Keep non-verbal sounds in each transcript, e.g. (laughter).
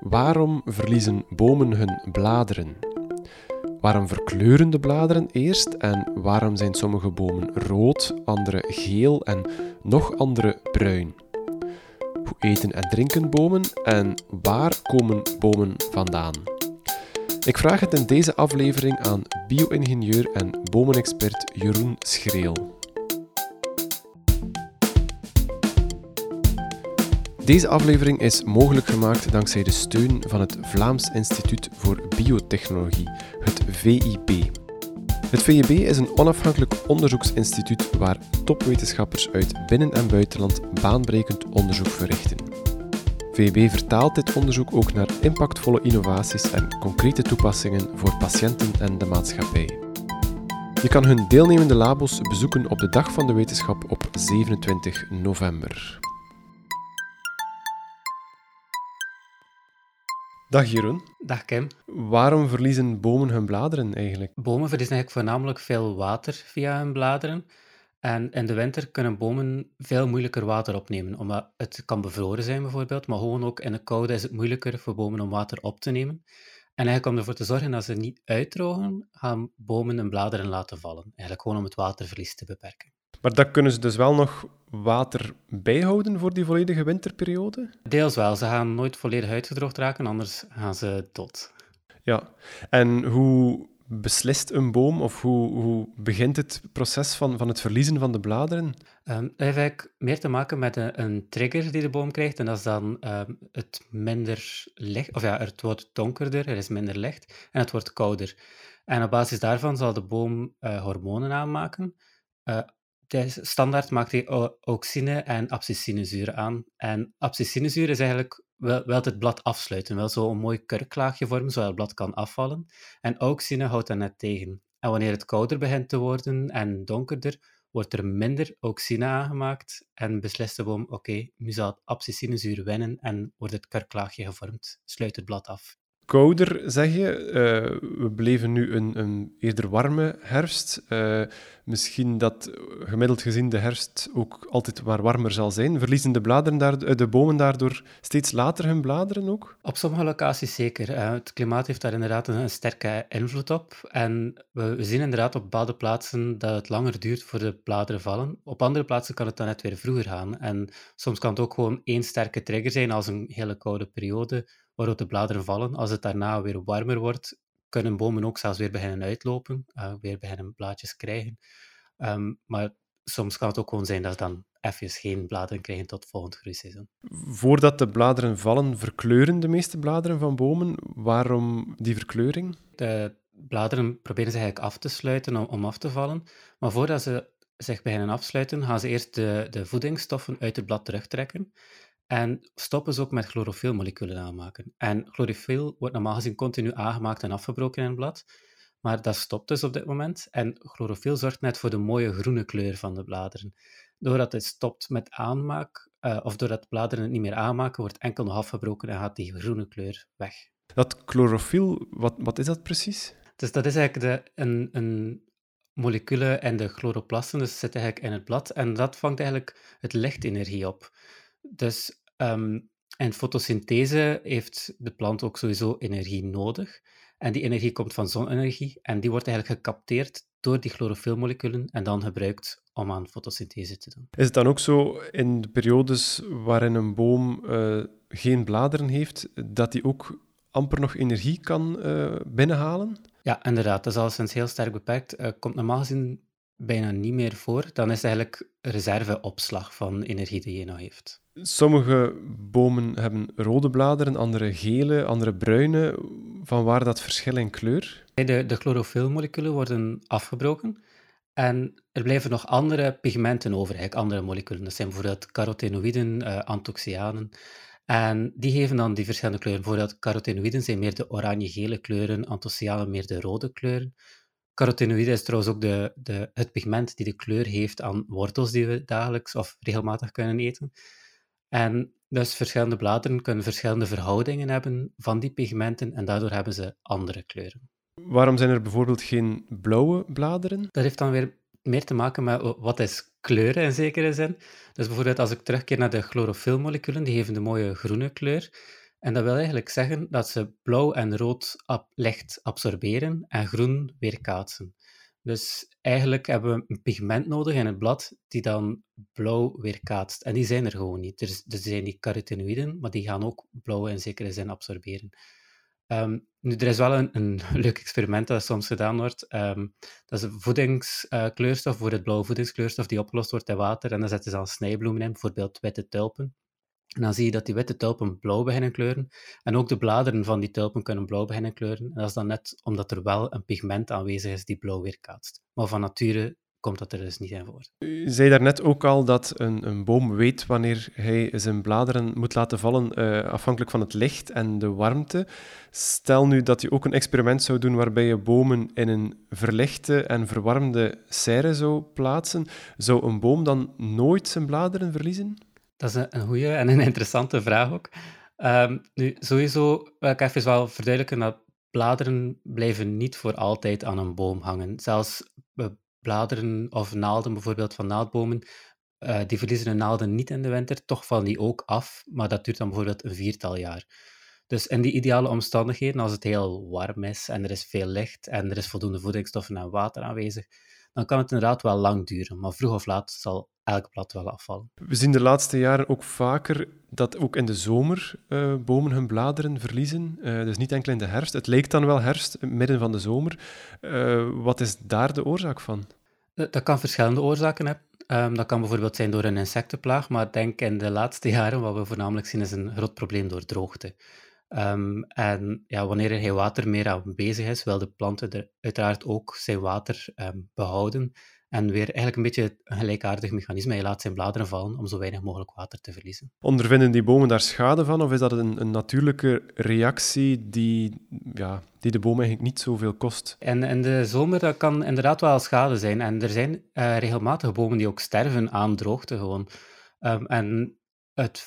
Waarom verliezen bomen hun bladeren? Waarom verkleuren de bladeren eerst en waarom zijn sommige bomen rood, andere geel en nog andere bruin? Hoe eten en drinken bomen en waar komen bomen vandaan? Ik vraag het in deze aflevering aan bio-ingenieur en bomenexpert Jeroen Schreel. Deze aflevering is mogelijk gemaakt dankzij de steun van het Vlaams Instituut voor Biotechnologie, het VIB. Het VIB is een onafhankelijk onderzoeksinstituut waar topwetenschappers uit binnen- en buitenland baanbrekend onderzoek verrichten. VIB vertaalt dit onderzoek ook naar impactvolle innovaties en concrete toepassingen voor patiënten en de maatschappij. Je kan hun deelnemende labos bezoeken op de Dag van de Wetenschap op 27 november. Dag Jeroen. Dag Kim. Waarom verliezen bomen hun bladeren eigenlijk? Bomen verliezen eigenlijk voornamelijk veel water via hun bladeren. En in de winter kunnen bomen veel moeilijker water opnemen, omdat het kan bevroren zijn bijvoorbeeld, maar gewoon ook in de koude is het moeilijker voor bomen om water op te nemen. En eigenlijk om ervoor te zorgen dat ze niet uitdrogen, gaan bomen hun bladeren laten vallen. Eigenlijk gewoon om het waterverlies te beperken. Maar dan kunnen ze dus wel nog water bijhouden voor die volledige winterperiode? Deels wel. Ze gaan nooit volledig uitgedroogd raken, anders gaan ze dood. Ja, en hoe beslist een boom of hoe, hoe begint het proces van, van het verliezen van de bladeren? Um, dat heeft eigenlijk meer te maken met een, een, trigger die de boom krijgt. En dat is dan um, het minder licht, of ja, het wordt donkerder, er is minder licht en het wordt kouder. En op basis daarvan zal de boom uh, hormonen aanmaken. Uh, standaard maakt hij auxine en abscisinezuur aan. En abscisinezuur is eigenlijk wel, het blad afsluiten, wel zo een mooi kurklaagje vormen, zodat het blad kan afvallen. En auxine houdt dat net tegen. En wanneer het kouder begint te worden en donkerder, wordt er minder auxine aangemaakt en beslist de boom, oké, nu zal het abscisinezuur winnen en wordt het kurklaagje gevormd, sluit het blad af kouder, zeg je. Uh, we beleven nu een, een eerder warme herfst. Uh, misschien dat gemiddeld gezien de herfst ook altijd maar warmer zal zijn. Verliezen de, bladeren daar, eh, de bomen daardoor steeds later hun bladeren ook? Op sommige locaties zeker. Het klimaat heeft daar inderdaad een, een sterke invloed op. En we, we, zien inderdaad op bepaalde plaatsen dat het langer duurt voor de bladeren vallen. Op andere plaatsen kan het dan net weer vroeger gaan. En soms kan het ook gewoon één sterke trigger zijn als een hele koude periode waarop de bladeren vallen. Als het daarna weer warmer wordt, kunnen bomen ook zelfs weer beginnen uitlopen, uh, weer beginnen blaadjes krijgen. Um, maar soms kan het ook gewoon zijn dat ze dan even geen bladeren krijgen tot volgend groeiseizoen. Voordat de bladeren vallen, verkleuren de meeste bladeren van bomen. Waarom die verkleuring? De bladeren proberen ze eigenlijk af te sluiten om, om af te vallen. Maar voordat ze zich beginnen afsluiten, gaan ze eerst de, de voedingsstoffen uit het blad terugtrekken. En stoppen ze ook met chlorofielmoleculen aanmaken. En chlorofiel wordt normaal gezien continu aangemaakt en afgebroken in het blad. Maar dat stopt dus op dit moment. En chlorofiel zorgt net voor de mooie groene kleur van de bladeren. Doordat het stopt met aanmaak, uh, of doordat bladeren het niet meer aanmaken, wordt enkel nog afgebroken en gaat die groene kleur weg. Dat chlorofiel, wat, wat is dat precies? Dus dat is eigenlijk de, een, een moleculen en de chloroplasten, dus zit eigenlijk in het blad. En dat vangt eigenlijk het lichtenergie op. Dus Um, en fotosynthese heeft de plant ook sowieso energie nodig. En die energie komt van zonne-energie en die wordt eigenlijk gecapteerd door die chlorofielmoleculen en dan gebruikt om aan fotosynthese te doen. Is het dan ook zo in de periodes waarin een boom uh, geen bladeren heeft, dat die ook amper nog energie kan uh, binnenhalen? Ja, inderdaad. Dat is alleszins heel sterk beperkt. Uh, komt normaal gezien bijna niet meer voor. Dan is het eigenlijk reserveopslag van energie die je nog heeft. Sommige bomen hebben rode bladeren, andere gele, andere bruine. Van waar dat verschil in kleur? De, de chlorofielmoleculen worden afgebroken. En er blijven nog andere pigmenten over, eigenlijk andere moleculen. Dat zijn bijvoorbeeld carotenoïden, uh. En die geven dan die verschillende kleuren. Bijvoorbeeld carotenoïden zijn meer de oranje-gele kleuren, antocianen meer de rode kleuren. Carotenoïden is trouwens ook de, de, het pigment die de kleur heeft aan wortels die we dagelijks of regelmatig kunnen eten. En dus verschillende bladeren kunnen verschillende verhoudingen hebben van die pigmenten en daardoor hebben ze andere kleuren. Waarom zijn er bijvoorbeeld geen blauwe bladeren? Dat heeft dan weer meer te maken met wat is kleuren in zekere zin. Dus bijvoorbeeld als ik terugkeer naar de chlorofielmoleculen, die geven de mooie groene kleur. En dat wil eigenlijk zeggen dat ze blauw en rood licht absorberen en groen weerkaatsen. Dus eigenlijk hebben we een pigment nodig in het blad die dan blauw weerkaatst. En die zijn er gewoon niet. Er, zijn die carotenoïden, maar die gaan ook blauw in zekere zin absorberen. Ehm, nu, er is wel een, een (laughs) leuk experiment dat soms gedaan wordt. Ehm, dat is een voedingskleurstof, voor het blauwe voedingskleurstof, die opgelost wordt in water. En dan zetten ze dan snijbloemen in, bijvoorbeeld witte tulpen. En dan zie je dat die witte tulpen blauw beginnen kleuren. En ook de bladeren van die tulpen kunnen blauw beginnen kleuren. En dat is dan net omdat er wel een pigment aanwezig is die blauw weerkaatst. Maar van nature komt dat er dus niet in voor. U zei daarnet ook al dat een, een boom weet wanneer hij zijn bladeren moet laten vallen, uh, afhankelijk van het licht en de warmte. Stel nu dat je ook een experiment zou doen waarbij je bomen in een verlichte en verwarmde serre zou plaatsen. Zou een boom dan nooit zijn bladeren verliezen? Dat is een, goede en een (laughs) interessante vraag ook. Um, nu, sowieso wil ik even wel verduidelijken dat bladeren blijven niet voor altijd aan een boom hangen. Zelfs eh, bladeren of naalden, bijvoorbeeld van naaldbomen, uh, die verliezen hun naalden niet in de winter, toch vallen die ook af, maar dat duurt dan bijvoorbeeld een viertal jaar. Dus in die ideale omstandigheden, als het heel warm is en er is veel licht en er is voldoende voedingsstoffen en water aanwezig, dan kan het inderdaad wel lang duren. Maar vroeg of laat zal elk blad wel afvallen. We zien de laatste jaren ook vaker dat ook in de zomer uh, bomen hun bladeren verliezen. Uh, dus niet enkel in de herfst. Het leek dan wel herfst, midden van de zomer. Uh, wat is daar de oorzaak van? Dat kan verschillende oorzaken hebben. Um, dat kan bijvoorbeeld zijn door een insectenplaag, maar denk in de laatste jaren wat we voornamelijk zien is een groot probleem door droogte. Um, en ja, wanneer er geen water meer aan bezig is, wil de planten er uiteraard ook zijn water um, behouden. En weer eigenlijk een beetje een gelijkaardig mechanisme. Je laat zijn bladeren vallen om zo weinig mogelijk water te verliezen. Ondervinden die bomen daar schade van? Of is dat een, een natuurlijke reactie die, ja, die de boom eigenlijk niet zoveel kost? En in de zomer dat kan inderdaad wel schade zijn. En er zijn uh, regelmatig bomen die ook sterven aan droogte gewoon. Um, en het,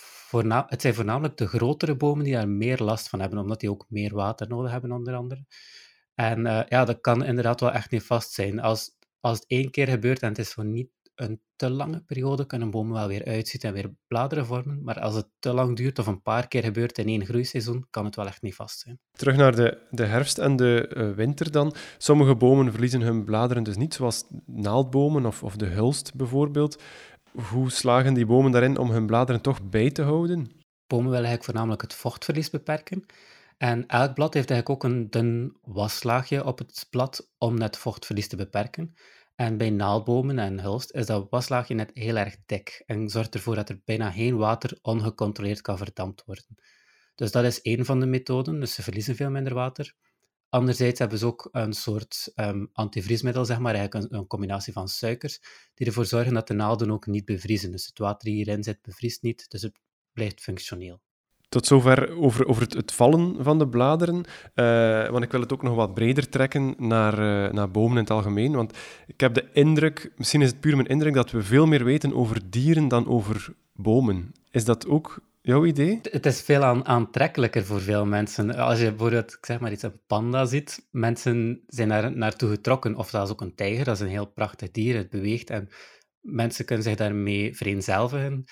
het zijn voornamelijk de grotere bomen die daar meer last van hebben, omdat die ook meer water nodig hebben, onder andere. En uh, ja, dat kan inderdaad wel echt niet vast zijn. Als als het één keer gebeurt en het is voor niet een te lange periode, kan een boom wel weer uitzien en weer bladeren vormen. Maar als het te lang duurt of een paar keer gebeurt in één groeiseizoen, kan het wel echt niet vast zijn. Terug naar de, de herfst en de uh, winter dan. Sommige bomen verliezen hun bladeren dus niet, zoals naaldbomen of, of de hulst bijvoorbeeld. Hoe slagen die bomen daarin om hun bladeren toch bij te houden? Bomen willen eigenlijk voornamelijk het vochtverlies beperken. En elk blad heeft eigenlijk ook een dun waslaagje op het blad om net vochtverlies te beperken. En bij naaldbomen en hulst is dat waslaagje net heel erg dik en zorgt ervoor dat er bijna geen water ongecontroleerd kan verdampt worden. Dus dat is één van de methoden, dus ze verliezen veel minder water. Anderzijds hebben ze ook een soort um, antivriesmiddel, zeg maar, eigenlijk een, combinatie van suikers, die ervoor zorgen dat de naalden ook niet bevriezen. Dus het water die hierin zit, bevriest niet, dus het blijft functioneel. Tot zover over, over het, vallen van de bladeren. Uh, want ik wil het ook nog wat breder trekken naar, uh, naar bomen in het algemeen. Want ik heb de indruk, misschien is het puur mijn indruk, dat we veel meer weten over dieren dan over bomen. Is dat ook jouw idee? Het is veel aan, aantrekkelijker voor veel mensen. Als je bijvoorbeeld, zeg maar iets, een panda ziet, mensen zijn daar naartoe getrokken. Of is ook een tijger, dat is een heel prachtig dier, het beweegt en mensen kunnen zich daarmee vereenzelvigen.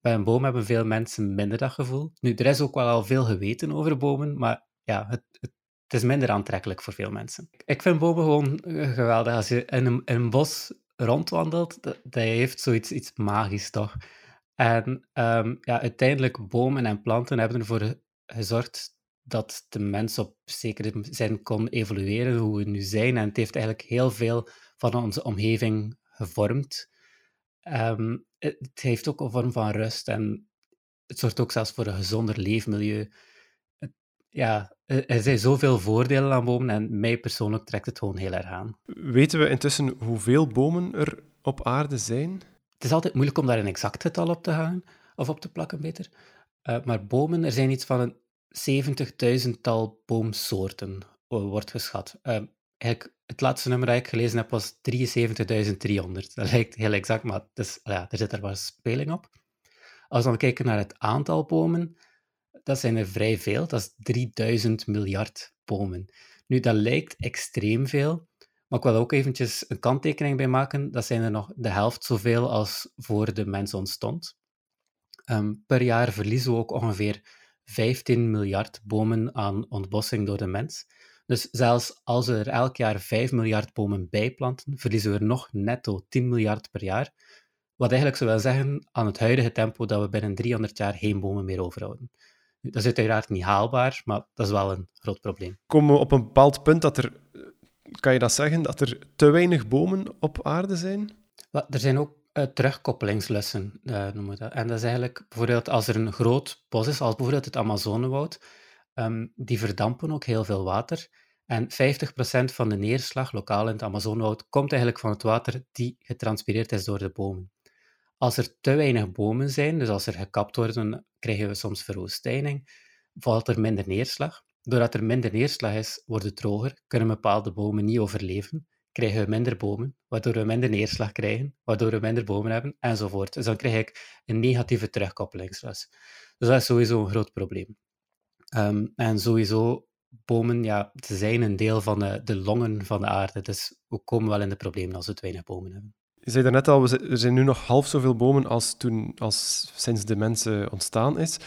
Bij een boom hebben veel mensen minder dat gevoel. Nu, er is ook wel al veel geweten over bomen, maar ja, het, het, is minder aantrekkelijk voor veel mensen. Ik vind bomen gewoon eh, geweldig. Als je in een, in een bos rondwandelt, dat, dat heeft zoiets iets magisch, toch? En um, ja, uiteindelijk, bomen en planten hebben ervoor gezorgd dat de mens op zekere zin kon evolueren, hoe we nu zijn. En het heeft eigenlijk heel veel van onze omgeving gevormd. Ehm, het heeft ook een vorm van rust en het zorgt ook zelfs voor een gezonder leefmilieu. ja, er zijn zoveel voordelen aan bomen en mij persoonlijk trekt het gewoon heel erg aan. Weten we intussen hoeveel bomen er op aarde zijn? Het is altijd moeilijk om daar een exact getal op te gaan, of op te plakken beter. Uh, maar bomen, er zijn iets van een 70.000-tal boomsoorten, wordt geschat. Eigenlijk, het laatste nummer dat ik gelezen heb was 73.300. Dat lijkt heel exact, maar is, ja, er zit er wel speling op. Als we dan kijken naar het aantal bomen, dat zijn er vrij veel. Dat is 3000 miljard bomen. Nu, dat lijkt extreem veel, maar ik wil ook eventjes een kanttekening bij maken. Dat zijn er nog de helft zoveel als voor de mens ontstond. Um, per jaar verliezen we ook ongeveer 15 miljard bomen aan ontbossing door de mens. Dus zelfs als we er elk jaar 5 miljard bomen bijplanten, verliezen we er nog netto 10 miljard per jaar. Wat eigenlijk zou wel zeggen aan het huidige tempo dat we binnen 300 jaar geen bomen meer overhouden. Dat is uiteraard niet haalbaar, maar dat is wel een groot probleem. Komen we op een bepaald punt dat er, kan je dat zeggen, dat er te weinig bomen op aarde zijn? er zijn ook uh, terugkoppelingslessen, uh, noemen we dat. En dat is eigenlijk bijvoorbeeld als er een groot bos is, als bijvoorbeeld het Amazonewoud, um, die verdampen ook heel veel water. En 50% van de neerslag lokaal in het Amazonewoud komt eigenlijk van het water die getranspireerd is door de bomen. Als er te weinig bomen zijn, dus als er gekapt worden, krijgen we soms verwoestijning, valt er minder neerslag. Doordat er minder neerslag is, wordt het droger, kunnen bepaalde bomen niet overleven, krijgen we minder bomen, waardoor we minder neerslag krijgen, waardoor we minder bomen hebben, enzovoort. Dus dan krijg ik een negatieve terugkoppelingsles. Dus dat is sowieso een groot probleem. Ehm, en sowieso, bomen, ja, ze zijn een deel van de, de longen van de aarde, dus we komen wel in de problemen als we te weinig bomen hebben. Je zei daarnet al, er zijn nu nog half zoveel bomen als, toen, als sinds de mensen ontstaan is.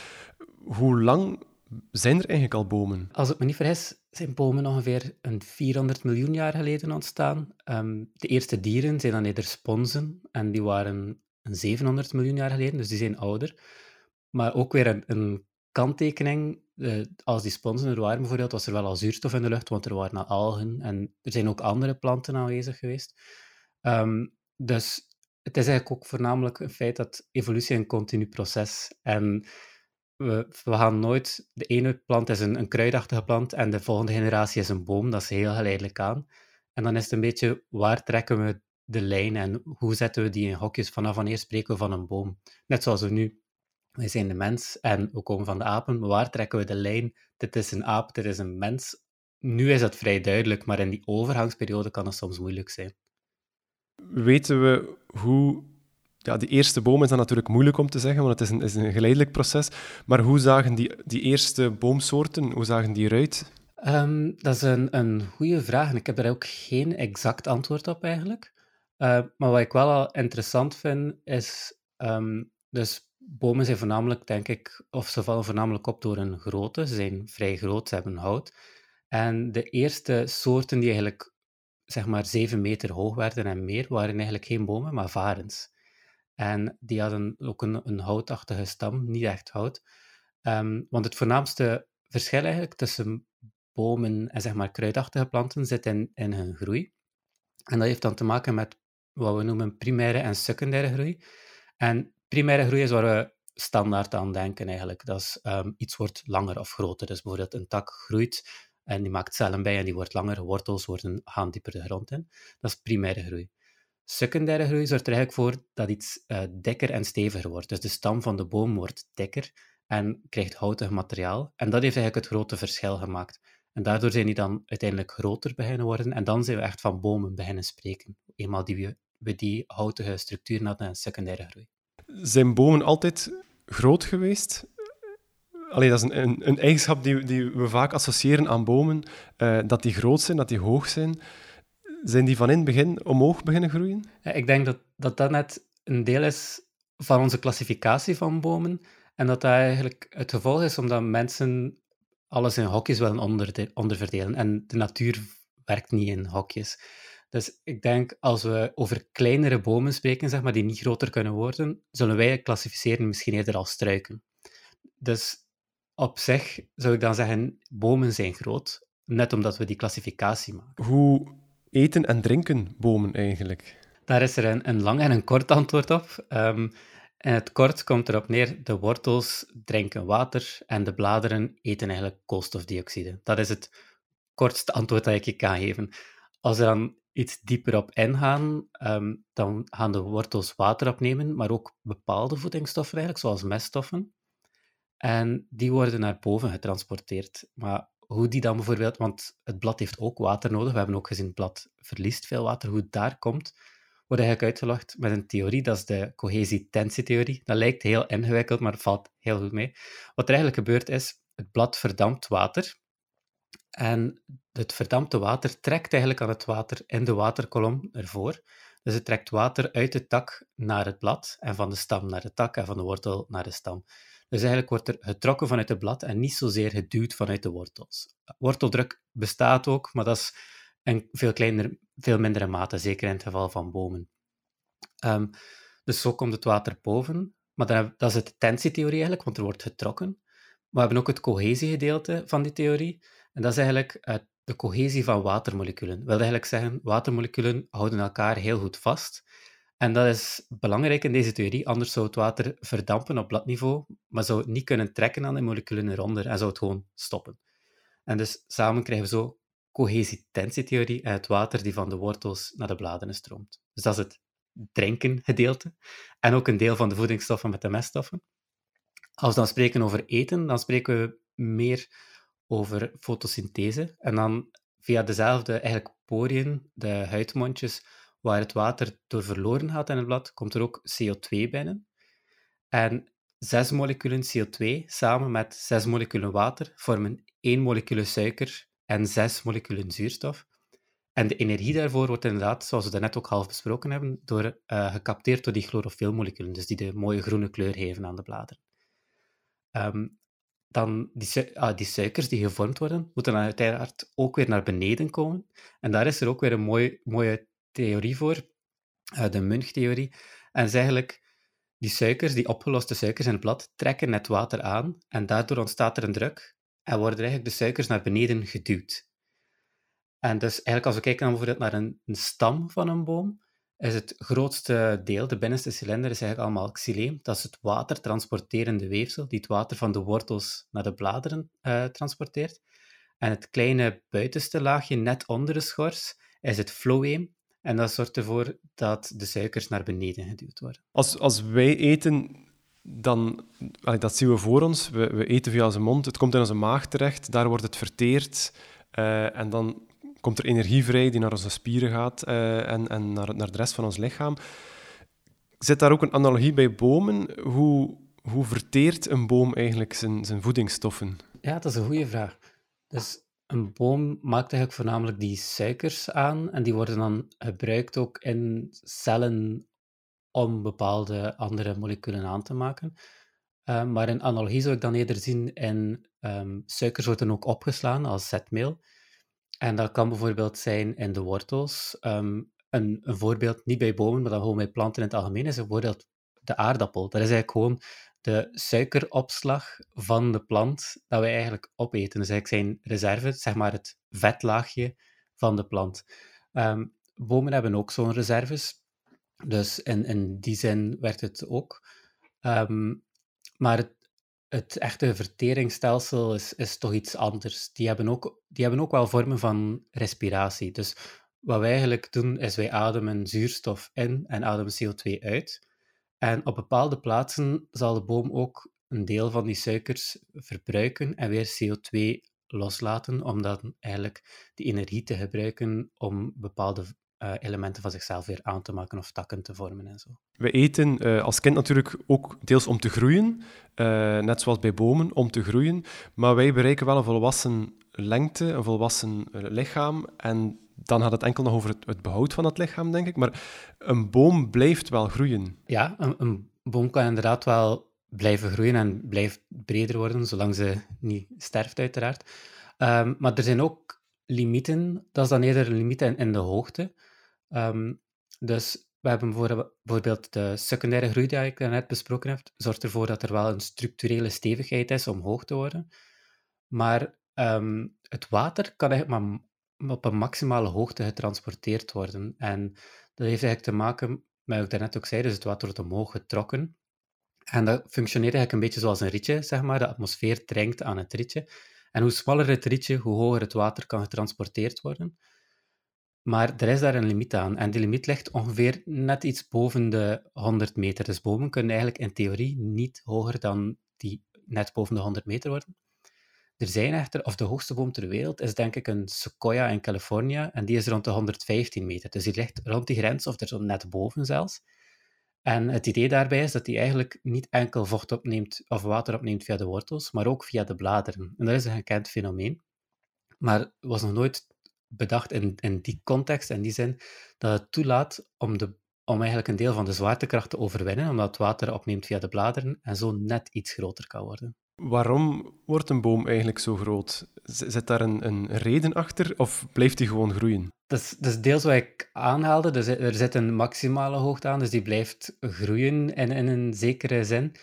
Hoe lang zijn er eigenlijk al bomen? Als ik me niet vergis, zijn bomen ongeveer een 400 miljoen jaar geleden ontstaan. Um, de eerste dieren zijn dan eerder sponsen en die waren een 700 miljoen jaar geleden, dus die zijn ouder. Maar ook weer een, kanttekening, uh, als die sponsen er waren bijvoorbeeld, was er wel al zuurstof in de lucht, want er waren algen en er zijn ook andere planten aanwezig geweest. Um, dus het is eigenlijk ook voornamelijk een feit dat evolutie een continu proces en we, gaan nooit... De ene plant is een, een kruidachtige plant en de volgende generatie is een boom. Dat is heel geleidelijk aan. En dan is het een beetje, waar trekken we de lijn en hoe zetten we die in hokjes? Vanaf wanneer spreken we van een boom? Net zoals we nu. Wij zijn de mens en we komen van de apen. Waar trekken we de lijn? Dit is een aap, dit is een mens. Nu is dat vrij duidelijk, maar in die overgangsperiode kan het soms moeilijk zijn. Weten we hoe ja, die eerste boom is dan natuurlijk moeilijk om te zeggen, want het is een, is een geleidelijk proces. Maar hoe zagen die, die eerste boomsoorten, hoe zagen die eruit? Um, dat is een, een goede vraag en ik heb er ook geen exact antwoord op eigenlijk. Uh, maar wat ik wel al interessant vind, is... Um, dus bomen zijn voornamelijk, denk ik, of ze vallen voornamelijk op door hun grootte. Ze zijn vrij groot, ze hebben hout. En de eerste soorten die eigenlijk zeg maar 7 meter hoog werden en meer, waren eigenlijk geen bomen, maar varens. En die hadden ook een, een houtachtige stam, niet echt hout. Ehm, want het voornaamste verschil eigenlijk tussen bomen en zeg maar kruidachtige planten zit in, in hun groei. En dat heeft dan te maken met wat we noemen primaire en secundaire groei. En primaire groei is waar we standaard aan denken eigenlijk. Dat is ehm, iets wordt langer of groter. Dus bijvoorbeeld een tak groeit en die maakt cellen bij en die wordt langer. Wortels worden, gaan dieper de grond in. Dat is primaire groei. Secundaire groei zorgt er eigenlijk voor dat iets uh, dikker en steviger wordt. Dus de stam van de boom wordt dikker en krijgt houtig materiaal. En dat heeft eigenlijk het grote verschil gemaakt. En daardoor zijn die dan uiteindelijk groter beginnen worden. En dan zijn we echt van bomen beginnen spreken. Eenmaal die we, die houtige structuur hadden en secundaire groei. Zijn bomen altijd groot geweest? Allee, dat is een, een, eigenschap die, die, we vaak associëren aan bomen, uh, dat die groot zijn, dat die hoog zijn. Zijn die van in het begin omhoog beginnen groeien? Ja, ik denk dat, dat dat net een deel is van onze klassificatie van bomen. En dat dat eigenlijk het gevolg is omdat mensen alles in hokjes willen onder, onderverdelen. En de natuur werkt niet in hokjes. Dus ik denk, als we over kleinere bomen spreken, zeg maar, die niet groter kunnen worden, zullen wij klassificeren misschien eerder als struiken. Dus op zich zou ik dan zeggen, bomen zijn groot, net omdat we die klassificatie maken. Hoe eten en drinken bomen eigenlijk? Daar is er een, lang en een kort antwoord op. En het kort komt erop neer, de wortels drinken water en de bladeren eten eigenlijk koolstofdioxide. Dat is het kortste antwoord dat ik je kan geven. Als er dan iets dieper op ingaan, um, dan gaan de wortels water opnemen, maar ook bepaalde voedingsstoffen eigenlijk, zoals meststoffen. En die worden naar boven getransporteerd. Maar hoe die dan bijvoorbeeld, want het blad heeft ook water nodig. We hebben ook gezien, het blad verliest veel water. Hoe het daar komt, wordt eigenlijk uitgelegd met een theorie, dat is de cohesie-tensietheorie. Dat lijkt heel ingewikkeld, maar valt heel goed mee. Wat er eigenlijk gebeurt is, het blad verdampt water. En het verdampte water trekt eigenlijk aan het water in de waterkolom ervoor. Dus het trekt water uit de tak naar het blad en van de stam naar de tak en van de wortel naar de stam. Dus eigenlijk wordt er getrokken vanuit het blad en niet zozeer geduwd vanuit de wortels. Worteldruk bestaat ook, maar dat is in veel, kleiner, veel mindere mate, zeker in het geval van bomen. Um, dus zo komt het water boven. Maar dan, dat is de tensietheorie eigenlijk, want er wordt getrokken. Maar we hebben ook het cohesiegedeelte van die theorie. En dat is eigenlijk uh, de cohesie van watermoleculen. Dat wil eigenlijk zeggen, watermoleculen houden elkaar heel goed vast. En dat is belangrijk in deze theorie, anders zou het water verdampen op bladniveau, maar zou het niet kunnen trekken aan de moleculen eronder en zou het gewoon stoppen. En dus samen krijgen we zo cohesitentietheorie en het water die van de wortels naar de bladeren stroomt. Dus dat is het drinken gedeelte en ook een deel van de voedingsstoffen met de meststoffen. Als we dan spreken over eten, dan spreken we meer over fotosynthese en dan via dezelfde eigenlijk poriën, de huidmondjes, waar het water door verloren gaat in het blad, komt er ook CO2 binnen. En zes moleculen CO2 samen met zes moleculen water vormen één molecule suiker en zes moleculen zuurstof. En de energie daarvoor wordt inderdaad, zoals we daarnet ook half besproken hebben, door, uh, gecapteerd door die chlorofylmoleculen, dus die de mooie groene kleur geven aan de bladeren. Ehm, dan die, ah, die, suikers die gevormd worden, moeten dan uiteraard ook weer naar beneden komen. En daar is er ook weer een mooie, mooie theorie voor, uh, de Munch-theorie. En is eigenlijk die suikers, die opgeloste suikers in het blad, trekken het water aan en daardoor ontstaat er een druk en worden eigenlijk de suikers naar beneden geduwd. En dus eigenlijk als we kijken bijvoorbeeld naar een, een, stam van een boom, is het grootste deel, de binnenste cilinder, is eigenlijk allemaal xyleem. Dat is het watertransporterende weefsel, die het water van de wortels naar de bladeren uh, transporteert. En het kleine buitenste laagje, net onder de schors, is het floeem. En dat zorgt ervoor dat de suikers naar beneden geduwd worden. Als, als wij eten, dan, dat zien we voor ons. We, we, eten via onze mond, het komt in onze maag terecht, daar wordt het verteerd. Uh, en dan komt er energie vrij die naar onze spieren gaat uh, en, en naar, naar de rest van ons lichaam. Zit daar ook een analogie bij bomen? Hoe, hoe verteert een boom eigenlijk zijn, zijn voedingsstoffen? Ja, dat is een goede vraag. Dus een boom maakt eigenlijk voornamelijk die suikers aan en die worden dan gebruikt ook in cellen om bepaalde andere moleculen aan te maken. Uh, maar in analogie zou ik dan eerder zien in um, suikers worden ook opgeslaan als zetmeel. En dat kan bijvoorbeeld zijn in de wortels. Um, een, een, voorbeeld, niet bij bomen, maar dan gewoon bij planten in het algemeen, is bijvoorbeeld de aardappel. Dat is eigenlijk gewoon de suikeropslag van de plant dat wij eigenlijk opeten. Dus eigenlijk zijn reserve, zeg maar het vetlaagje van de plant. Um, bomen hebben ook zo'n reserves. Dus in, in die zin werkt het ook. Um, maar het, het echte verteringsstelsel is, is toch iets anders. Die hebben, ook, die hebben ook wel vormen van respiratie. Dus wat wij eigenlijk doen, is wij ademen zuurstof in en ademen CO2 uit. En op bepaalde plaatsen zal de boom ook een deel van die suikers verbruiken en weer CO2 loslaten, om dan eigenlijk die energie te gebruiken om bepaalde uh, elementen van zichzelf weer aan te maken of takken te vormen en zo. We eten uh, als kind natuurlijk ook deels om te groeien, uh, net zoals bij bomen, om te groeien. Maar wij bereiken wel een volwassen lengte, een volwassen lichaam. En dan gaat het enkel nog over het, behoud van het lichaam, denk ik. Maar een boom blijft wel groeien. Ja, een, een boom kan inderdaad wel blijven groeien en blijft breder worden, zolang ze niet sterft, uiteraard. Um, maar er zijn ook limieten. Dat is dan eerder een limiet in, de hoogte. Um, dus we hebben bijvoorbeeld de secundaire groei die ik net besproken heb, zorgt ervoor dat er wel een structurele stevigheid is om hoog te worden. Maar um, het water kan eigenlijk maar op een maximale hoogte getransporteerd worden. En dat heeft eigenlijk te maken met wat ik daarnet ook zei, dus het water wordt omhoog getrokken. En dat functioneert eigenlijk een beetje zoals een rietje, zeg maar. De atmosfeer dringt aan het rietje. En hoe smaller het rietje, hoe hoger het water kan getransporteerd worden. Maar er is daar een limiet aan. En die limiet ligt ongeveer net iets boven de 100 meter. Dus bomen kunnen eigenlijk in theorie niet hoger dan die net boven de 100 meter worden. Er zijn echter, of de hoogste boom ter wereld is denk ik een sequoia in Californië. En die is rond de 115 meter. Dus die ligt rond die grens, of er zo net boven zelfs. En het idee daarbij is dat die eigenlijk niet enkel vocht opneemt of water opneemt via de wortels, maar ook via de bladeren. En dat is een gekend fenomeen. Maar was nog nooit bedacht in, in die context, in die zin, dat het toelaat om de om eigenlijk een deel van de zwaartekracht te overwinnen, omdat het water opneemt via de bladeren en zo net iets groter kan worden. Waarom wordt een boom eigenlijk zo groot? Zit daar een, een reden achter of blijft die gewoon groeien? Dat is, dat is deels wat ik aanhaalde. Er zit een maximale hoogte aan, dus die blijft groeien in, in een zekere zin.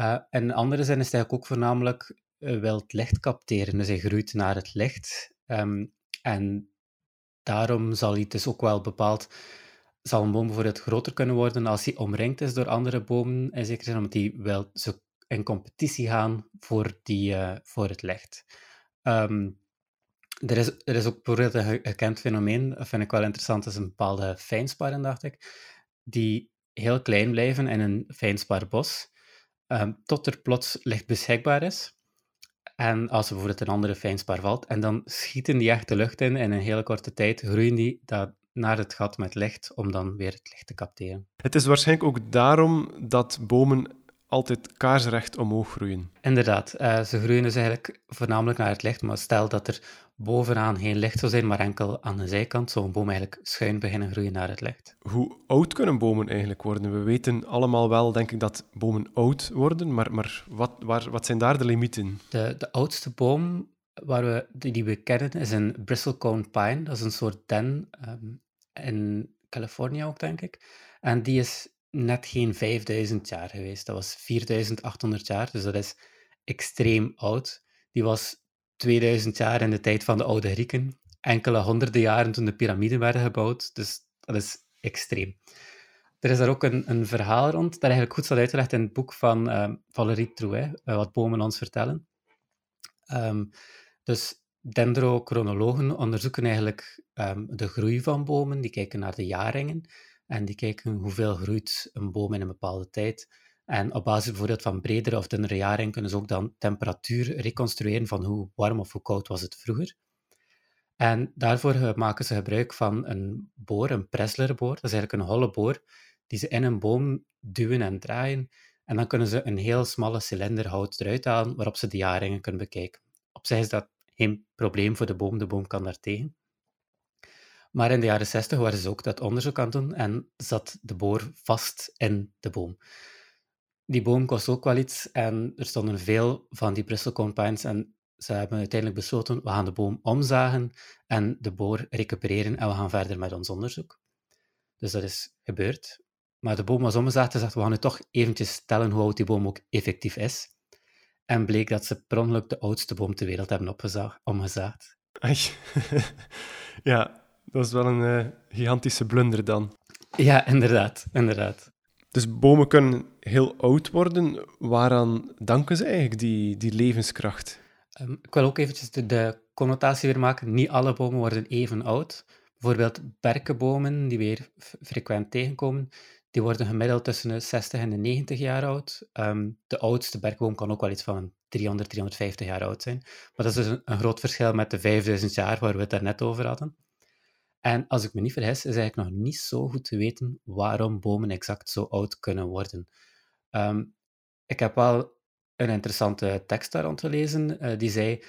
Uh, in een andere zin is eigenlijk ook voornamelijk uh, het licht capteren. Dus hij groeit naar het licht. Um, en daarom zal hij dus ook wel bepaald zal een boom bijvoorbeeld groter kunnen worden als hij omringd is door andere bomen, in zekere zin, omdat die wel zo in competitie gaan voor, die, uh, voor het licht. Um, er, is, er is ook bijvoorbeeld een gekend fenomeen, dat vind ik wel interessant, is een bepaalde fijnsparen, dacht ik, die heel klein blijven in een fijnspaarbos, um, tot er plots licht beschikbaar is. En als er bijvoorbeeld een andere fijnspar valt, en dan schieten die echt de lucht in, en in een hele korte tijd groeien die dat naar het gat met licht, om dan weer het licht te capteren. Het is waarschijnlijk ook daarom dat bomen altijd kaarsrecht omhoog groeien. Inderdaad, uh, ze groeien dus eigenlijk voornamelijk naar het licht, maar stel dat er bovenaan geen licht zou zijn, maar enkel aan de zijkant, zou een boom eigenlijk schuin beginnen groeien naar het licht. Hoe oud kunnen bomen eigenlijk worden? We weten allemaal wel, denk ik, dat bomen oud worden, maar, maar wat, waar, wat zijn daar de limieten? De, de oudste boom waar we, die, we kennen is een bristlecone pine. Dat is een soort den um, in Californië ook, denk ik. En die is net geen 5000 jaar geweest. Dat was 4800 jaar, dus dat is extreem oud. Die was 2000 jaar in de tijd van de oude Grieken. Enkele honderden jaren toen de piramiden werden gebouwd. Dus dat is extreem. Er is daar ook een, een verhaal rond, dat eigenlijk goed staat uitgelegd in het boek van uh, Valérie Trouet, uh, Wat bomen ons vertellen. Um, dus dendrochronologen onderzoeken eigenlijk um, de groei van bomen, die kijken naar de jaarringen en die kijken hoeveel groeit een boom in een bepaalde tijd. En op basis bijvoorbeeld van bredere of dunnere jaring kunnen ze ook dan temperatuur reconstrueren van hoe warm of hoe koud was het vroeger. En daarvoor maken ze gebruik van een boor, een Pressler-boor. Dat is eigenlijk een holle boor die ze in een boom duwen en draaien. En dan kunnen ze een heel smalle cilinder hout eruit halen waarop ze de jaringen kunnen bekijken. Op zich is dat geen probleem voor de boom, de boom kan daar tegen. Maar in de jaren 60 waren ze ook dat onderzoek aan het doen en zat de boor vast in de boom. Die boom kost ook wel iets en er stonden veel van die Bristlecone pines en ze hebben uiteindelijk besloten, we gaan de boom omzagen en de boor recupereren en we gaan verder met ons onderzoek. Dus dat is gebeurd. Maar de boom was omgezaagd en dachten, we gaan nu toch eventjes tellen hoe oud die boom ook effectief is. En bleek dat ze per ongeluk de oudste boom ter wereld hebben omgezaagd. (laughs) ja, dat is wel een uh, gigantische blunder dan. Ja, inderdaad, inderdaad. Dus bomen kunnen heel oud worden. Waaraan danken ze eigenlijk die, die levenskracht? Um, ik wil ook eventjes de, de, connotatie weer maken. Niet alle bomen worden even oud. Bijvoorbeeld berkenbomen, die we weer frequent tegenkomen, die worden gemiddeld tussen de 60 en de 90 jaar oud. Um, de oudste berkboom kan ook wel iets van 300, 350 jaar oud zijn. Maar dat is dus een, een groot verschil met de 5000 jaar waar we het daarnet over hadden. En als ik me niet vergis, is eigenlijk nog niet zo goed te weten waarom bomen exact zo oud kunnen worden. Um, ik heb wel een interessante tekst daar aan te lezen, uh, die zei,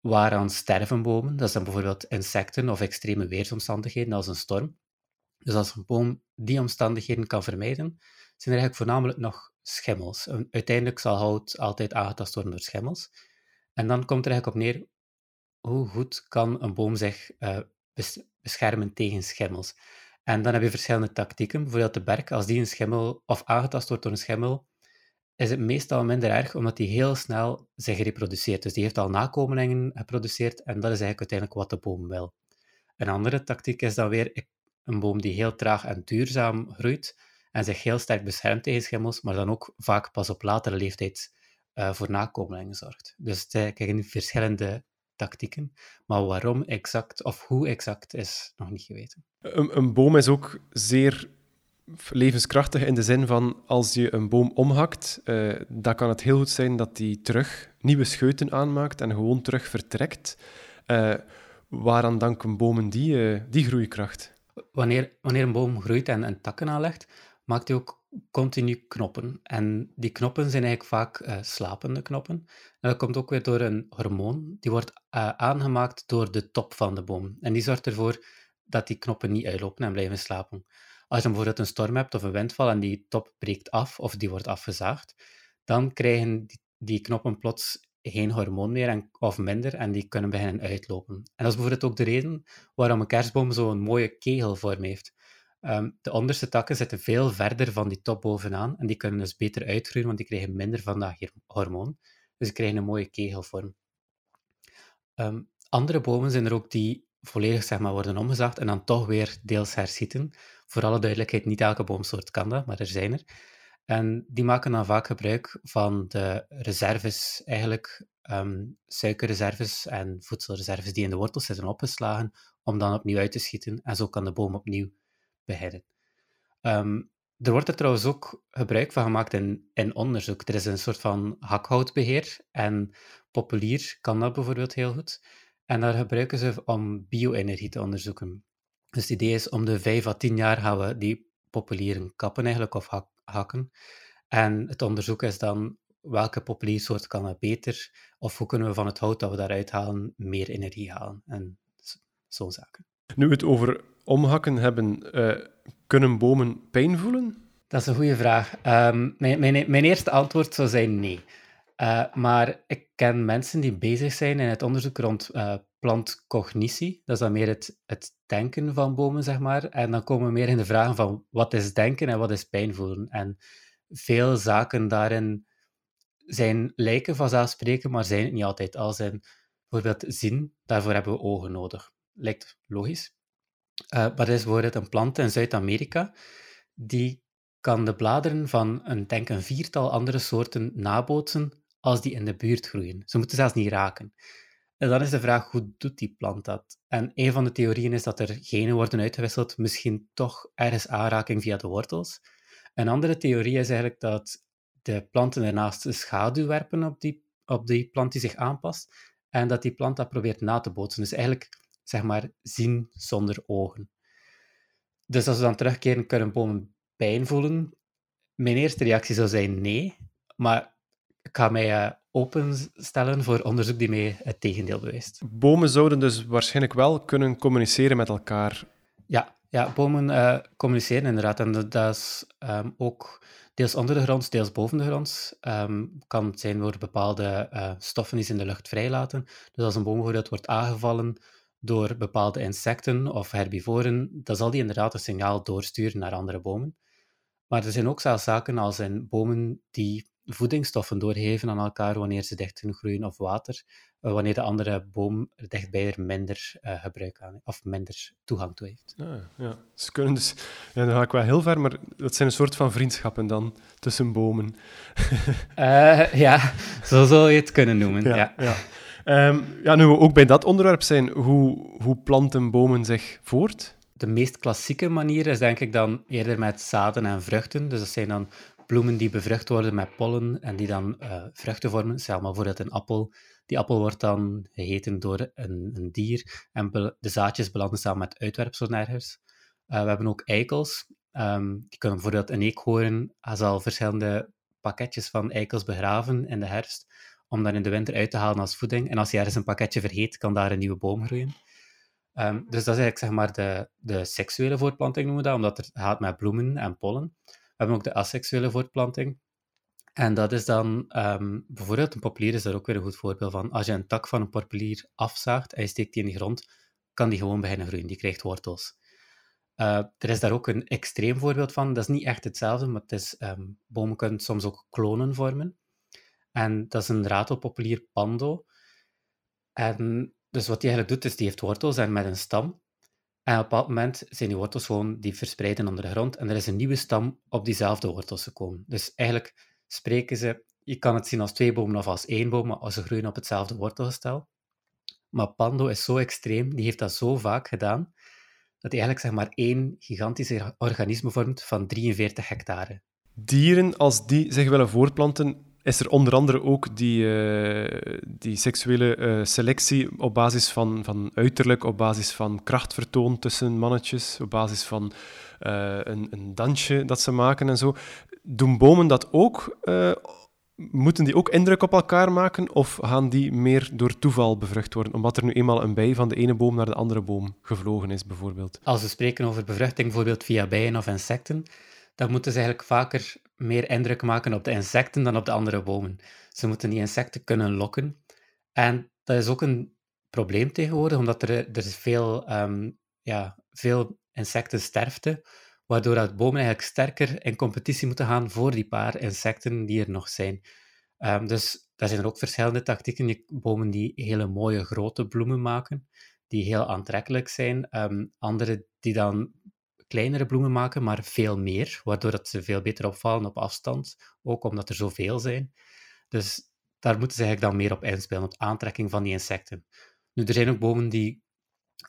waaraan sterven bomen? Dat zijn bijvoorbeeld insecten of extreme weersomstandigheden als een storm. Dus als een boom die omstandigheden kan vermijden, zijn er eigenlijk voornamelijk nog schimmels. Uiteindelijk zal hout altijd aangetast worden door schimmels. En dan komt er eigenlijk op neer, hoe goed kan een boom zich uh, beschermen tegen schimmels. En dan heb je verschillende tactieken. Bijvoorbeeld de berk, als die een schimmel of aangetast wordt door een schimmel, is het meestal minder erg, omdat die heel snel zich reproduceert. Dus die heeft al nakomelingen geproduceerd en dat is eigenlijk uiteindelijk wat de boom wil. Een andere tactiek is dan weer een boom die heel traag en duurzaam groeit en zich heel sterk beschermt tegen schimmels, maar dan ook vaak pas op latere leeftijd uh, voor nakomelingen zorgt. Dus het zijn verschillende tactieken. Maar waarom exact of hoe exact is nog niet geweten. Een, een boom is ook zeer levenskrachtig in de zin van als je een boom omhakt, uh, dan kan het heel goed zijn dat die terug nieuwe scheuten aanmaakt en gewoon terug vertrekt. Uh, waaraan danken bomen die, uh, die groeikracht? Wanneer, wanneer een boom groeit en, en takken aanlegt, maakt hij ook continu knoppen. En die knoppen zijn eigenlijk vaak uh, slapende knoppen. En dat komt ook weer door een hormoon. Die wordt uh, aangemaakt door de top van de boom. En die zorgt ervoor dat die knoppen niet uitlopen en blijven slapen. Als je bijvoorbeeld een storm hebt of een windval en die top breekt af of die wordt afgezaagd, dan krijgen die, die knoppen plots geen hormoon meer en, of minder en die kunnen beginnen uitlopen. En dat is bijvoorbeeld ook de reden waarom een kerstboom zo'n mooie kegelvorm heeft. Ehm, de onderste takken zitten veel verder van die top bovenaan en die kunnen dus beter uitgroeien, want die krijgen minder van dat hormoon. Dus die krijgen een mooie kegelvorm. Ehm, andere bomen zijn er ook die volledig zeg maar, worden omgezaagd en dan toch weer deels herschieten. Voor alle duidelijkheid, niet elke boomsoort kan dat, maar er zijn er. En die maken dan vaak gebruik van de reserves, eigenlijk um, suikerreserves en voedselreserves die in de wortels zitten opgeslagen, om dan opnieuw uit te schieten. En zo kan de boom opnieuw beginnen. Ehm, er wordt er trouwens ook gebruik van gemaakt in, in onderzoek. Er is een soort van hakhoutbeheer en populier kan dat bijvoorbeeld heel goed. En daar gebruiken ze om bio-energie te onderzoeken. Dus het idee is om de vijf à tien jaar gaan we die populieren kappen eigenlijk, of hakken. En het onderzoek is dan welke populiersoort kan het beter, of hoe kunnen we van het hout dat we daaruit halen meer energie halen. En zo'n zaken. Nu het over omhakken hebben, uh, kunnen bomen pijn voelen? Dat is een goede vraag. Um, mijn, mijn, mijn, eerste antwoord zou zijn nee. Uh, maar ik ken mensen die bezig zijn in het onderzoek rond uh, plantcognitie. Dat is dan meer het, het denken van bomen, zeg maar. En dan komen we meer in de vragen van wat is denken en wat is pijn voelen. En veel zaken daarin zijn, lijken vanzelfsprekend, maar zijn het niet altijd. Als in bijvoorbeeld zien, daarvoor hebben we ogen nodig. Lijkt logisch. Uh, maar er is bijvoorbeeld een plant in Zuid-Amerika die kan de bladeren van een, denk een viertal andere soorten nabootsen als die in de buurt groeien. Ze moeten zelfs niet raken. En dan is de vraag, hoe doet die plant dat? En een van de theorieën is dat er genen worden uitgewisseld, misschien toch ergens aanraking via de wortels. Een andere theorie is eigenlijk dat de planten ernaast een schaduw werpen op die, op die plant die zich aanpast, en dat die plant dat probeert na te bootsen. Dus eigenlijk, zeg maar, zien zonder ogen. Dus als we dan terugkeren, kunnen bomen pijn voelen? Mijn eerste reactie zou zijn nee, maar ik ga mij uh, openstellen voor onderzoek die mij het tegendeel bewijst. Bomen zouden dus waarschijnlijk wel kunnen communiceren met elkaar. Ja, ja bomen uh, communiceren inderdaad. En dat, is um, ook deels onder de grond, deels boven de grond. Um, kan zijn door bepaalde uh, stoffen die ze in de lucht vrijlaten. Dus als een boom bijvoorbeeld wordt aangevallen door bepaalde insecten of herbivoren, dan zal die inderdaad een signaal doorsturen naar andere bomen. Maar er zijn ook zelfs zaken als in bomen die voedingsstoffen doorgeven aan elkaar wanneer ze dicht groeien of water, eh, wanneer de andere boom dichtbij er minder uh, gebruik aan of minder toegang toe heeft. Ah, ja. Ze kunnen dus, ja, dan ga ik wel heel ver, maar dat zijn een soort van vriendschappen dan tussen bomen. uh, (laughs) ja, zo zou je het kunnen noemen. Ja, ja. ja. Um, ja, nu we ook bij dat onderwerp zijn, hoe, hoe planten bomen zich voort? De meest klassieke manier is denk ik dan eerder met zaden en vruchten. Dus dat zijn dan bloemen die bevrucht worden met pollen en die dan uh, vruchten vormen. Stel maar bijvoorbeeld een appel. Die appel wordt dan gegeten door een, een dier en de zaadjes belanden samen met uitwerpselen ergens. Uh, we hebben ook eikels. Um, die kunnen bijvoorbeeld een eekhoorn zal verschillende pakketjes van eikels begraven in de herfst, om dan in de winter uit te halen als voeding. En als je ergens een pakketje vergeet, kan daar een nieuwe boom groeien. Um, dus dat is eigenlijk zeg maar de, de seksuele voortplanting noemen we dat, omdat het gaat met bloemen en pollen. We hebben ook de asexuele voortplanting. En dat is dan um, bijvoorbeeld een populier is daar ook weer een goed voorbeeld van. Als je een tak van een populier afzaagt en je steekt die in de grond, kan die gewoon beginnen groeien. Die krijgt wortels. Uh, er is daar ook een extreem voorbeeld van. Dat is niet echt hetzelfde, maar het is, um, bomen kunnen soms ook klonen vormen. En dat is een ratelpopulier pando. En dus wat die eigenlijk doet, is die heeft wortels en met een stam en op een bepaald moment zijn die wortels gewoon die verspreiden onder de grond en er is een nieuwe stam op diezelfde wortels gekomen. Dus eigenlijk spreken ze, je kan het zien als twee bomen of als één boom, maar als ze groeien op hetzelfde wortelgestel. Maar Pando is zo extreem, die heeft dat zo vaak gedaan, dat hij eigenlijk zeg maar één gigantisch organisme vormt van 43 hectare. Dieren, als die zich willen voortplanten, is er onder andere ook die, uh, die seksuele uh, selectie op basis van, van uiterlijk, op basis van krachtvertoon tussen mannetjes, op basis van uh, een, een dansje dat ze maken en zo. Doen bomen dat ook Moeten die ook indruk op elkaar maken of gaan die meer door toeval bevrucht worden, omdat er nu eenmaal een bij van de ene boom naar de andere boom gevlogen is, bijvoorbeeld? Als we spreken over bevruchting, bijvoorbeeld via bijen of insecten, dan moeten ze eigenlijk vaker meer indruk maken op de insecten dan op de andere bomen. Ze moeten die insecten kunnen lokken. En dat is ook een probleem tegenwoordig, omdat er, er is veel, um, ja, veel waardoor dat bomen eigenlijk sterker in competitie moeten gaan voor die paar insecten die er nog zijn. Um, dus daar zijn er ook verschillende tactieken. Bomen die hele mooie grote bloemen maken, die heel aantrekkelijk zijn. Um, andere die dan kleinere bloemen maken, maar veel meer, waardoor dat ze veel beter opvallen op afstand, ook omdat er zoveel zijn. Dus daar moeten ze eigenlijk dan meer op inspelen, op aantrekking van die insecten. Nu, er zijn ook bomen die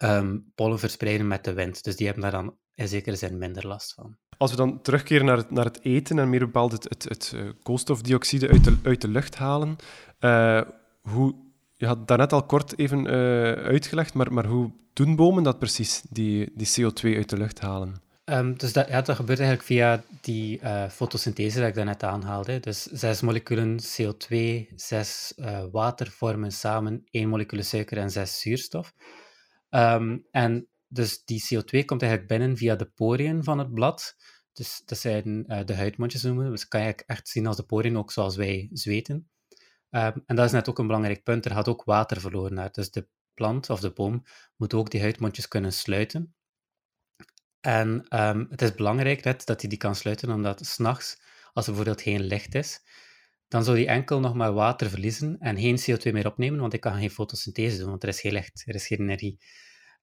um, pollen verspreiden met de wind, dus die hebben daar dan in zekere zin minder last van. Als we dan terugkeren naar het, naar het eten en meer bepaald het, het, het eh, koolstofdioxide uit de, uit de lucht halen, uh, hoe, je had daarnet al kort even uh, uitgelegd, maar, maar hoe doen bomen dat precies, die, die CO2 uit de lucht halen? Um, dus dat, ja, dat gebeurt eigenlijk via die uh, fotosynthese dat ik daarnet aanhaalde. Dus zes moleculen CO2, zes uh, water vormen samen één molecuul suiker en zes zuurstof. Um, en dus die CO2 komt eigenlijk binnen via de poriën van het blad. Dus dat zijn de huidmondjes noemen. Dus kan je echt zien als de poriën, ook zoals wij zweten. Um, en dat is net ook een belangrijk punt. Er gaat ook water verloren naar. Dus de plant of de boom moet ook die huidmondjes kunnen sluiten. En um, het is belangrijk dat hij die kan sluiten, omdat s'nachts, als er bijvoorbeeld geen licht is, dan zou hij enkel nog maar water verliezen en geen CO2 meer opnemen, want hij kan geen fotosynthese doen, want er is geen licht, er is geen energie.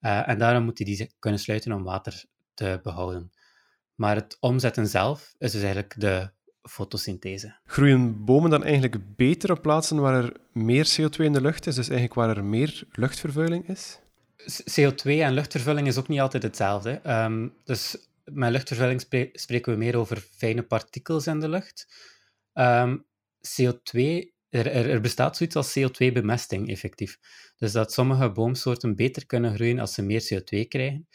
Uh, en daarom moet hij die kunnen sluiten om water te behouden. Maar het omzetten zelf is dus eigenlijk de fotosynthese. Groeien bomen dan eigenlijk beter op plaatsen waar er meer CO2 in de lucht is, dus eigenlijk waar er meer luchtvervuiling is? CO2 en luchtvervuiling is ook niet altijd hetzelfde. Um, dus met luchtvervuiling spreken we meer over fijne partikels in de lucht. Um, CO2, er, er, er, bestaat zoiets als CO2-bemesting, effectief. Dus dat sommige boomsoorten beter kunnen groeien als ze meer CO2 krijgen.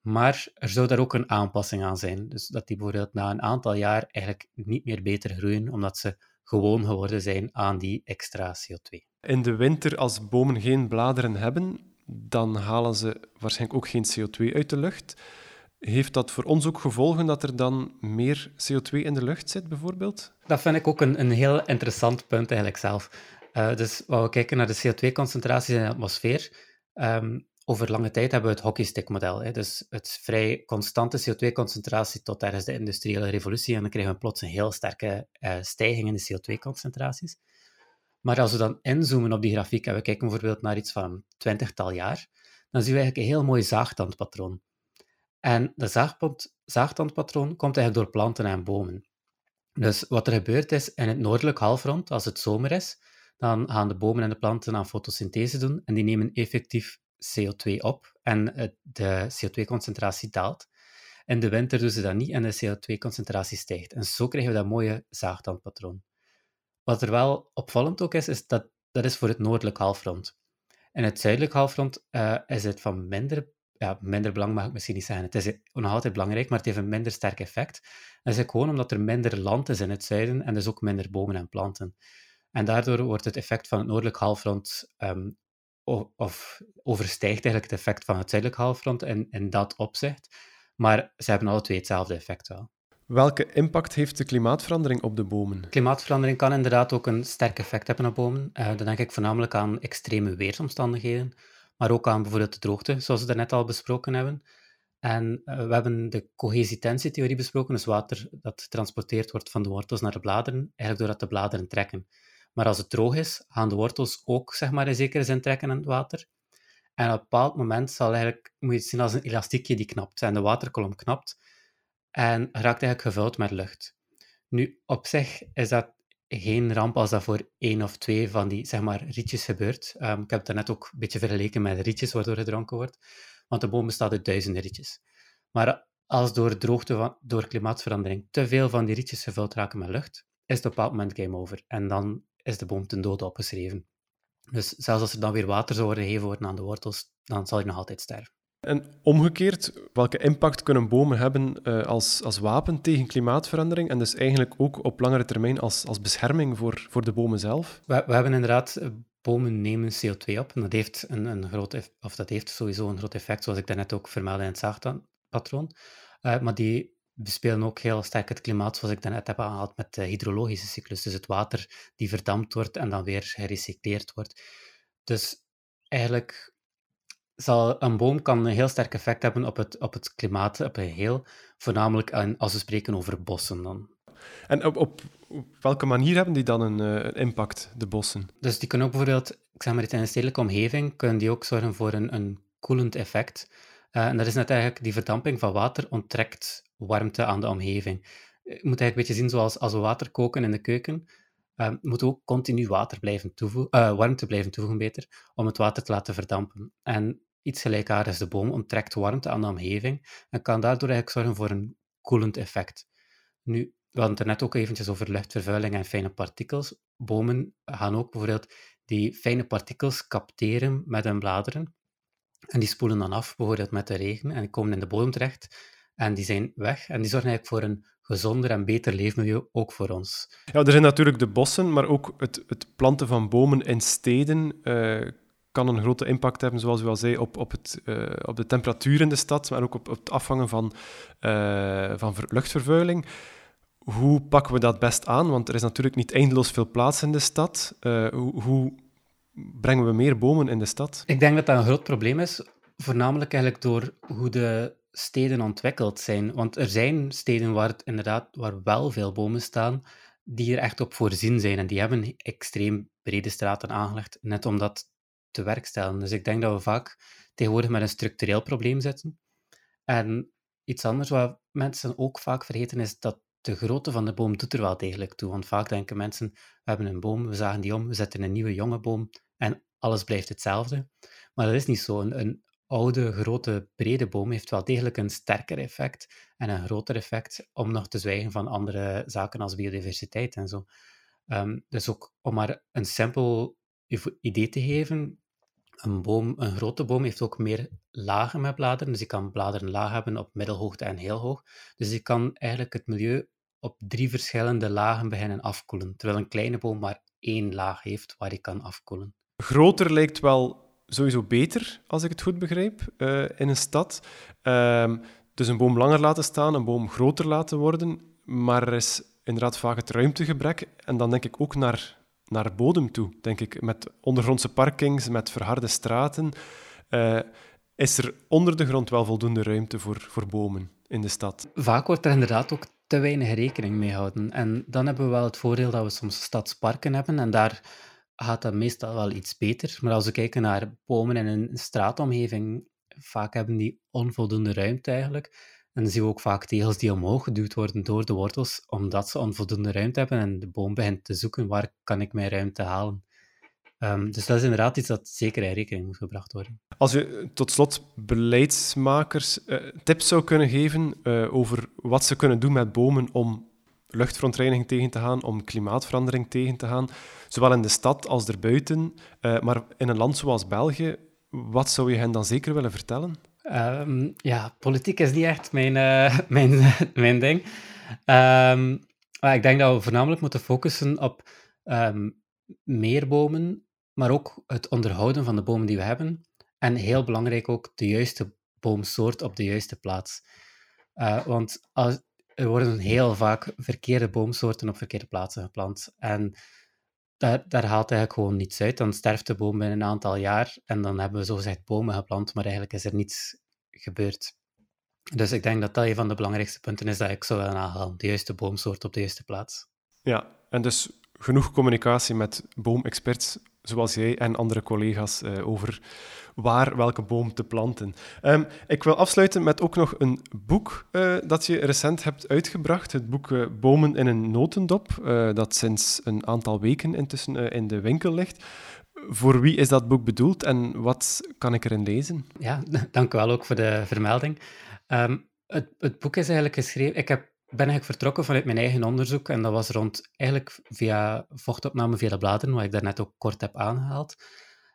Maar er zou daar ook een aanpassing aan zijn. Dus dat die bijvoorbeeld na een aantal jaar eigenlijk niet meer beter groeien, omdat ze gewoon geworden zijn aan die extra CO2. In de winter, als bomen geen bladeren hebben, dan halen ze waarschijnlijk ook geen CO2 uit de lucht. Heeft dat voor ons ook gevolgen dat er dan meer CO2 in de lucht zit, bijvoorbeeld? Dat vind ik ook een, een heel interessant punt eigenlijk zelf. Uh, dus als we kijken naar de CO2-concentraties in de atmosfeer, um, over lange tijd hebben we het hockeystick-model. Dus het vrij constante CO2-concentratie tot tijdens de industriële revolutie. En dan krijgen we plots een heel sterke uh, stijging in de CO2-concentraties. Maar als we dan inzoomen op die grafiek en we kijken bijvoorbeeld naar iets van een twintigtal jaar, dan zien we eigenlijk een heel mooi zaagtandpatroon. En dat zaagtandpatroon komt eigenlijk door planten en bomen. Dus wat er gebeurt is, in het noordelijk halfrond, als het zomer is, dan gaan de bomen en de planten aan fotosynthese doen en die nemen effectief CO2 op en de CO2-concentratie daalt. In de winter doen ze dat niet en de CO2-concentratie stijgt. En zo krijgen we dat mooie zaagtandpatroon. Wat er wel opvallend ook is, is dat dat is voor het noordelijk halfrond. In het zuidelijk halfrond uh, is het van minder, ja, minder belang, mag ik misschien niet zeggen. Het is nog altijd belangrijk, maar het heeft een minder sterk effect. Dat is gewoon omdat er minder land is in het zuiden en dus ook minder bomen en planten. En daardoor wordt het effect van het noordelijk halfrond um, of overstijgt eigenlijk het effect van het zuidelijk halfrond in, in dat opzicht. Maar ze hebben alle twee hetzelfde effect wel. Welke impact heeft de klimaatverandering op de bomen? Klimaatverandering kan inderdaad ook een sterk effect hebben op bomen. Uh, dan denk ik voornamelijk aan extreme weersomstandigheden, maar ook aan bijvoorbeeld de droogte, zoals we daarnet al besproken hebben. En uh, we hebben de cohesitentietheorie besproken, dus water dat getransporteerd wordt van de wortels naar de bladeren, eigenlijk doordat de bladeren trekken. Maar als het droog is, gaan de wortels ook zeg maar, in zekere zin trekken aan het water. En op een bepaald moment zal eigenlijk, moet je het zien als een elastiekje die knapt. En de waterkolom knapt en raakt eigenlijk gevuld met lucht. Nu, op zich is dat geen ramp als dat voor één of twee van die zeg maar, rietjes gebeurt. Um, ik heb het net ook een beetje vergeleken met rietjes waardoor gedronken wordt, want de boom bestaat uit duizenden rietjes. Maar als door droogte, door klimaatverandering, te veel van die rietjes gevuld raken met lucht, is het op een bepaald moment game over. En dan is de boom ten dode opgeschreven. Dus zelfs als er dan weer water zou worden gegeven worden aan de wortels, dan zal hij nog altijd sterven. En omgekeerd, welke impact kunnen bomen hebben uh, als, als wapen tegen klimaatverandering en dus eigenlijk ook op langere termijn als, als bescherming voor, voor de bomen zelf? We, we hebben inderdaad, eh, bomen nemen CO2 op en dat heeft, een, een groot, of dat heeft sowieso een groot effect, zoals ik daarnet ook vermeldde in het zaagpatroon. Uh, maar die bespelen ook heel sterk het klimaat, zoals ik daarnet heb aangehaald met de hydrologische cyclus. Dus het water die verdampt wordt en dan weer gerecycleerd wordt. Dus eigenlijk zal, een boom kan een heel sterk effect hebben op het, op het klimaat op een heel, voornamelijk als we spreken over bossen dan. En op, op, welke manier hebben die dan een, uh, impact, de bossen? Dus die kunnen ook bijvoorbeeld, ik zeg maar in een stedelijke omgeving, kunnen die ook zorgen voor een, een koelend effect. Uh, en dat is net eigenlijk, die verdamping van water onttrekt warmte aan de omgeving. Je moet eigenlijk een beetje zien zoals als we water koken in de keuken, moeten we ook continu water blijven toevoegen, warmte blijven toevoegen beter, om het water te laten verdampen. En iets gelijkaardigs. De boom onttrekt warmte aan de omgeving en kan daardoor eigenlijk zorgen voor een koelend effect. Nu, we hadden het er net ook eventjes over luchtvervuiling en fijne partikels. Bomen gaan ook bijvoorbeeld die fijne partikels capteren met hun bladeren. En die spoelen dan af, bijvoorbeeld met de regen, en die komen in de bodem terecht. En die zijn weg. En die zorgen eigenlijk voor een gezonder en beter leefmilieu, ook voor ons. Ja, er zijn natuurlijk de bossen, maar ook het, het planten van bomen in steden uh, kan een grote impact hebben, zoals u al zei, op, op, het, uh, op de temperatuur in de stad, maar ook op, op het afvangen van, uh, van luchtvervuiling. Hoe pakken we dat best aan? Want er is natuurlijk niet eindeloos veel plaats in de stad. Hoe, hoe brengen we meer bomen in de stad? Ik denk dat dat een groot probleem is, voornamelijk eigenlijk door hoe de steden ontwikkeld zijn. Want er zijn steden waar, het inderdaad, waar wel veel bomen staan, die er echt op voorzien zijn. En die hebben extreem brede straten aangelegd, net omdat te werk stellen. Dus ik denk dat we vaak tegenwoordig met een structureel probleem zitten. En iets anders wat mensen ook vaak vergeten is dat de grootte van de boom doet er wel degelijk toe. Want vaak denken mensen, we hebben een boom, we zagen die om, we zetten een nieuwe jonge boom en alles blijft hetzelfde. Maar dat is niet zo. Een oude, grote, brede boom heeft wel degelijk een sterker effect en een groter effect, om nog te zwijgen van andere zaken als biodiversiteit en zo. Um, dus ook om maar een simpel idee te geven, een, boom, een grote boom heeft ook meer lagen met bladeren. Dus die kan bladeren laag hebben op middelhoogte en heel hoog. Dus die kan eigenlijk het milieu op drie verschillende lagen beginnen afkoelen. Terwijl een kleine boom maar één laag heeft waar hij kan afkoelen. Groter lijkt wel sowieso beter, als ik het goed begrijp, uh, in een stad. Uh, dus een boom langer laten staan, een boom groter laten worden. Maar er is inderdaad vaak het ruimtegebrek. En dan denk ik ook naar naar bodem toe, denk ik. Met ondergrondse parkings, met verharde straten. Uh, is er onder de grond wel voldoende ruimte voor, voor bomen in de stad? Vaak wordt er inderdaad ook te weinig rekening mee gehouden. En dan hebben we wel het voordeel dat we soms stadsparken hebben en daar gaat dat meestal wel iets beter. Maar als we kijken naar bomen in een straatomgeving, vaak hebben die onvoldoende ruimte eigenlijk. En dan zien we ook vaak tegels die omhoog geduwd worden door de wortels, omdat ze onvoldoende ruimte hebben en de boom begint te zoeken waar kan ik mijn ruimte halen. Um, dus dat is inderdaad iets dat zeker in rekening moet gebracht worden. Als je tot slot beleidsmakers uh, tips zou kunnen geven uh, over wat ze kunnen doen met bomen om luchtverontreiniging tegen te gaan, om klimaatverandering tegen te gaan, zowel in de stad als erbuiten, uh, maar in een land zoals België, wat zou je hen dan zeker willen vertellen? Um, ja, politiek is niet echt mijn, uh, (laughs) mijn, (laughs) mijn ding. Um, maar ik denk dat we voornamelijk moeten focussen op um, meer bomen, maar ook het onderhouden van de bomen die we hebben. En heel belangrijk ook de juiste boomsoort op de juiste plaats. Uh, want als, er worden heel vaak verkeerde boomsoorten op verkeerde plaatsen geplant. En daar, haalt eigenlijk gewoon niets uit. Dan sterft de boom binnen een aantal jaar en dan hebben we zogezegd bomen geplant, maar eigenlijk is er niets gebeurd. Dus ik denk dat dat een van de belangrijkste punten is dat ik zou willen aanhalen. De juiste boomsoort op de juiste plaats. Ja, en dus genoeg communicatie met boomexperts zoals jij en andere collega's uh, over waar welke boom te planten. Um, ik wil afsluiten met ook nog een boek uh, dat je recent hebt uitgebracht. Het boek uh, Bomen in een notendop, dat sinds een aantal weken intussen in de winkel ligt. Voor wie is dat boek bedoeld en wat kan ik erin lezen? Ja, (laughs) dank u wel ook voor de vermelding. Um, het, het, boek is eigenlijk geschreven... Ik heb, ben eigenlijk vertrokken vanuit mijn eigen onderzoek en dat was rond eigenlijk via vochtopname via de bladeren, wat ik daarnet ook kort heb aangehaald.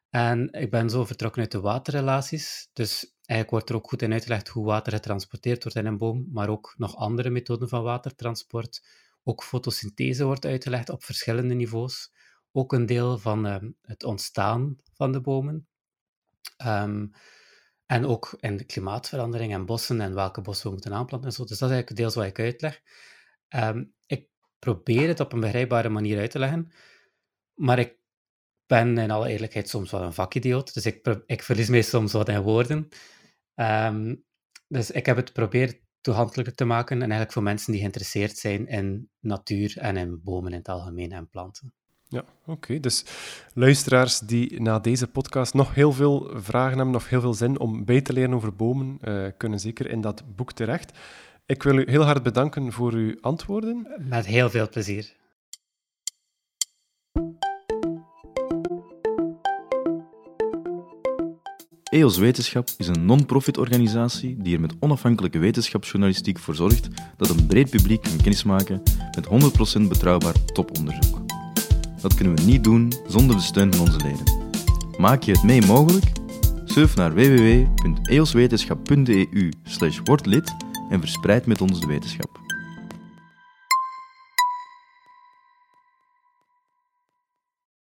En ik ben zo vertrokken uit de waterrelaties. Dus eigenlijk wordt er ook goed in uitgelegd hoe water getransporteerd wordt in een boom, maar ook nog andere methoden van watertransport. Ook fotosynthese wordt uitgelegd op verschillende niveaus. Ook een deel van ehm, het ontstaan van de bomen. Um, en ook in de klimaatverandering en bossen en welke bossen we moeten aanplanten en zo. Dus dat is eigenlijk deels wat ik uitleg. Um, ik probeer het op een begrijpbare manier uit te leggen, maar ik ben in alle eerlijkheid soms wel een vakidioot, dus ik, ik verlies mij soms wat in woorden. Um, dus ik heb het geprobeerd toegankelijker te maken en eigenlijk voor mensen die geïnteresseerd zijn in natuur en in bomen in het algemeen en planten. Ja, oké. Dus luisteraars die na deze podcast nog heel veel vragen hebben, nog heel veel zin om bij te leren over bomen, uh, kunnen zeker in dat boek terecht. Ik wil u heel hard bedanken voor uw antwoorden. Met heel veel plezier. EOS Wetenschap is een non-profit organisatie die er met onafhankelijke wetenschapsjournalistiek voor zorgt dat een breed publiek kan kennismaken met 100% betrouwbaar toponderzoek. Dat kunnen we niet doen zonder de steun van onze leden. Maak je het mee mogelijk? Surf naar www.eoswetenschap.eu wordlid en verspreid met ons de wetenschap.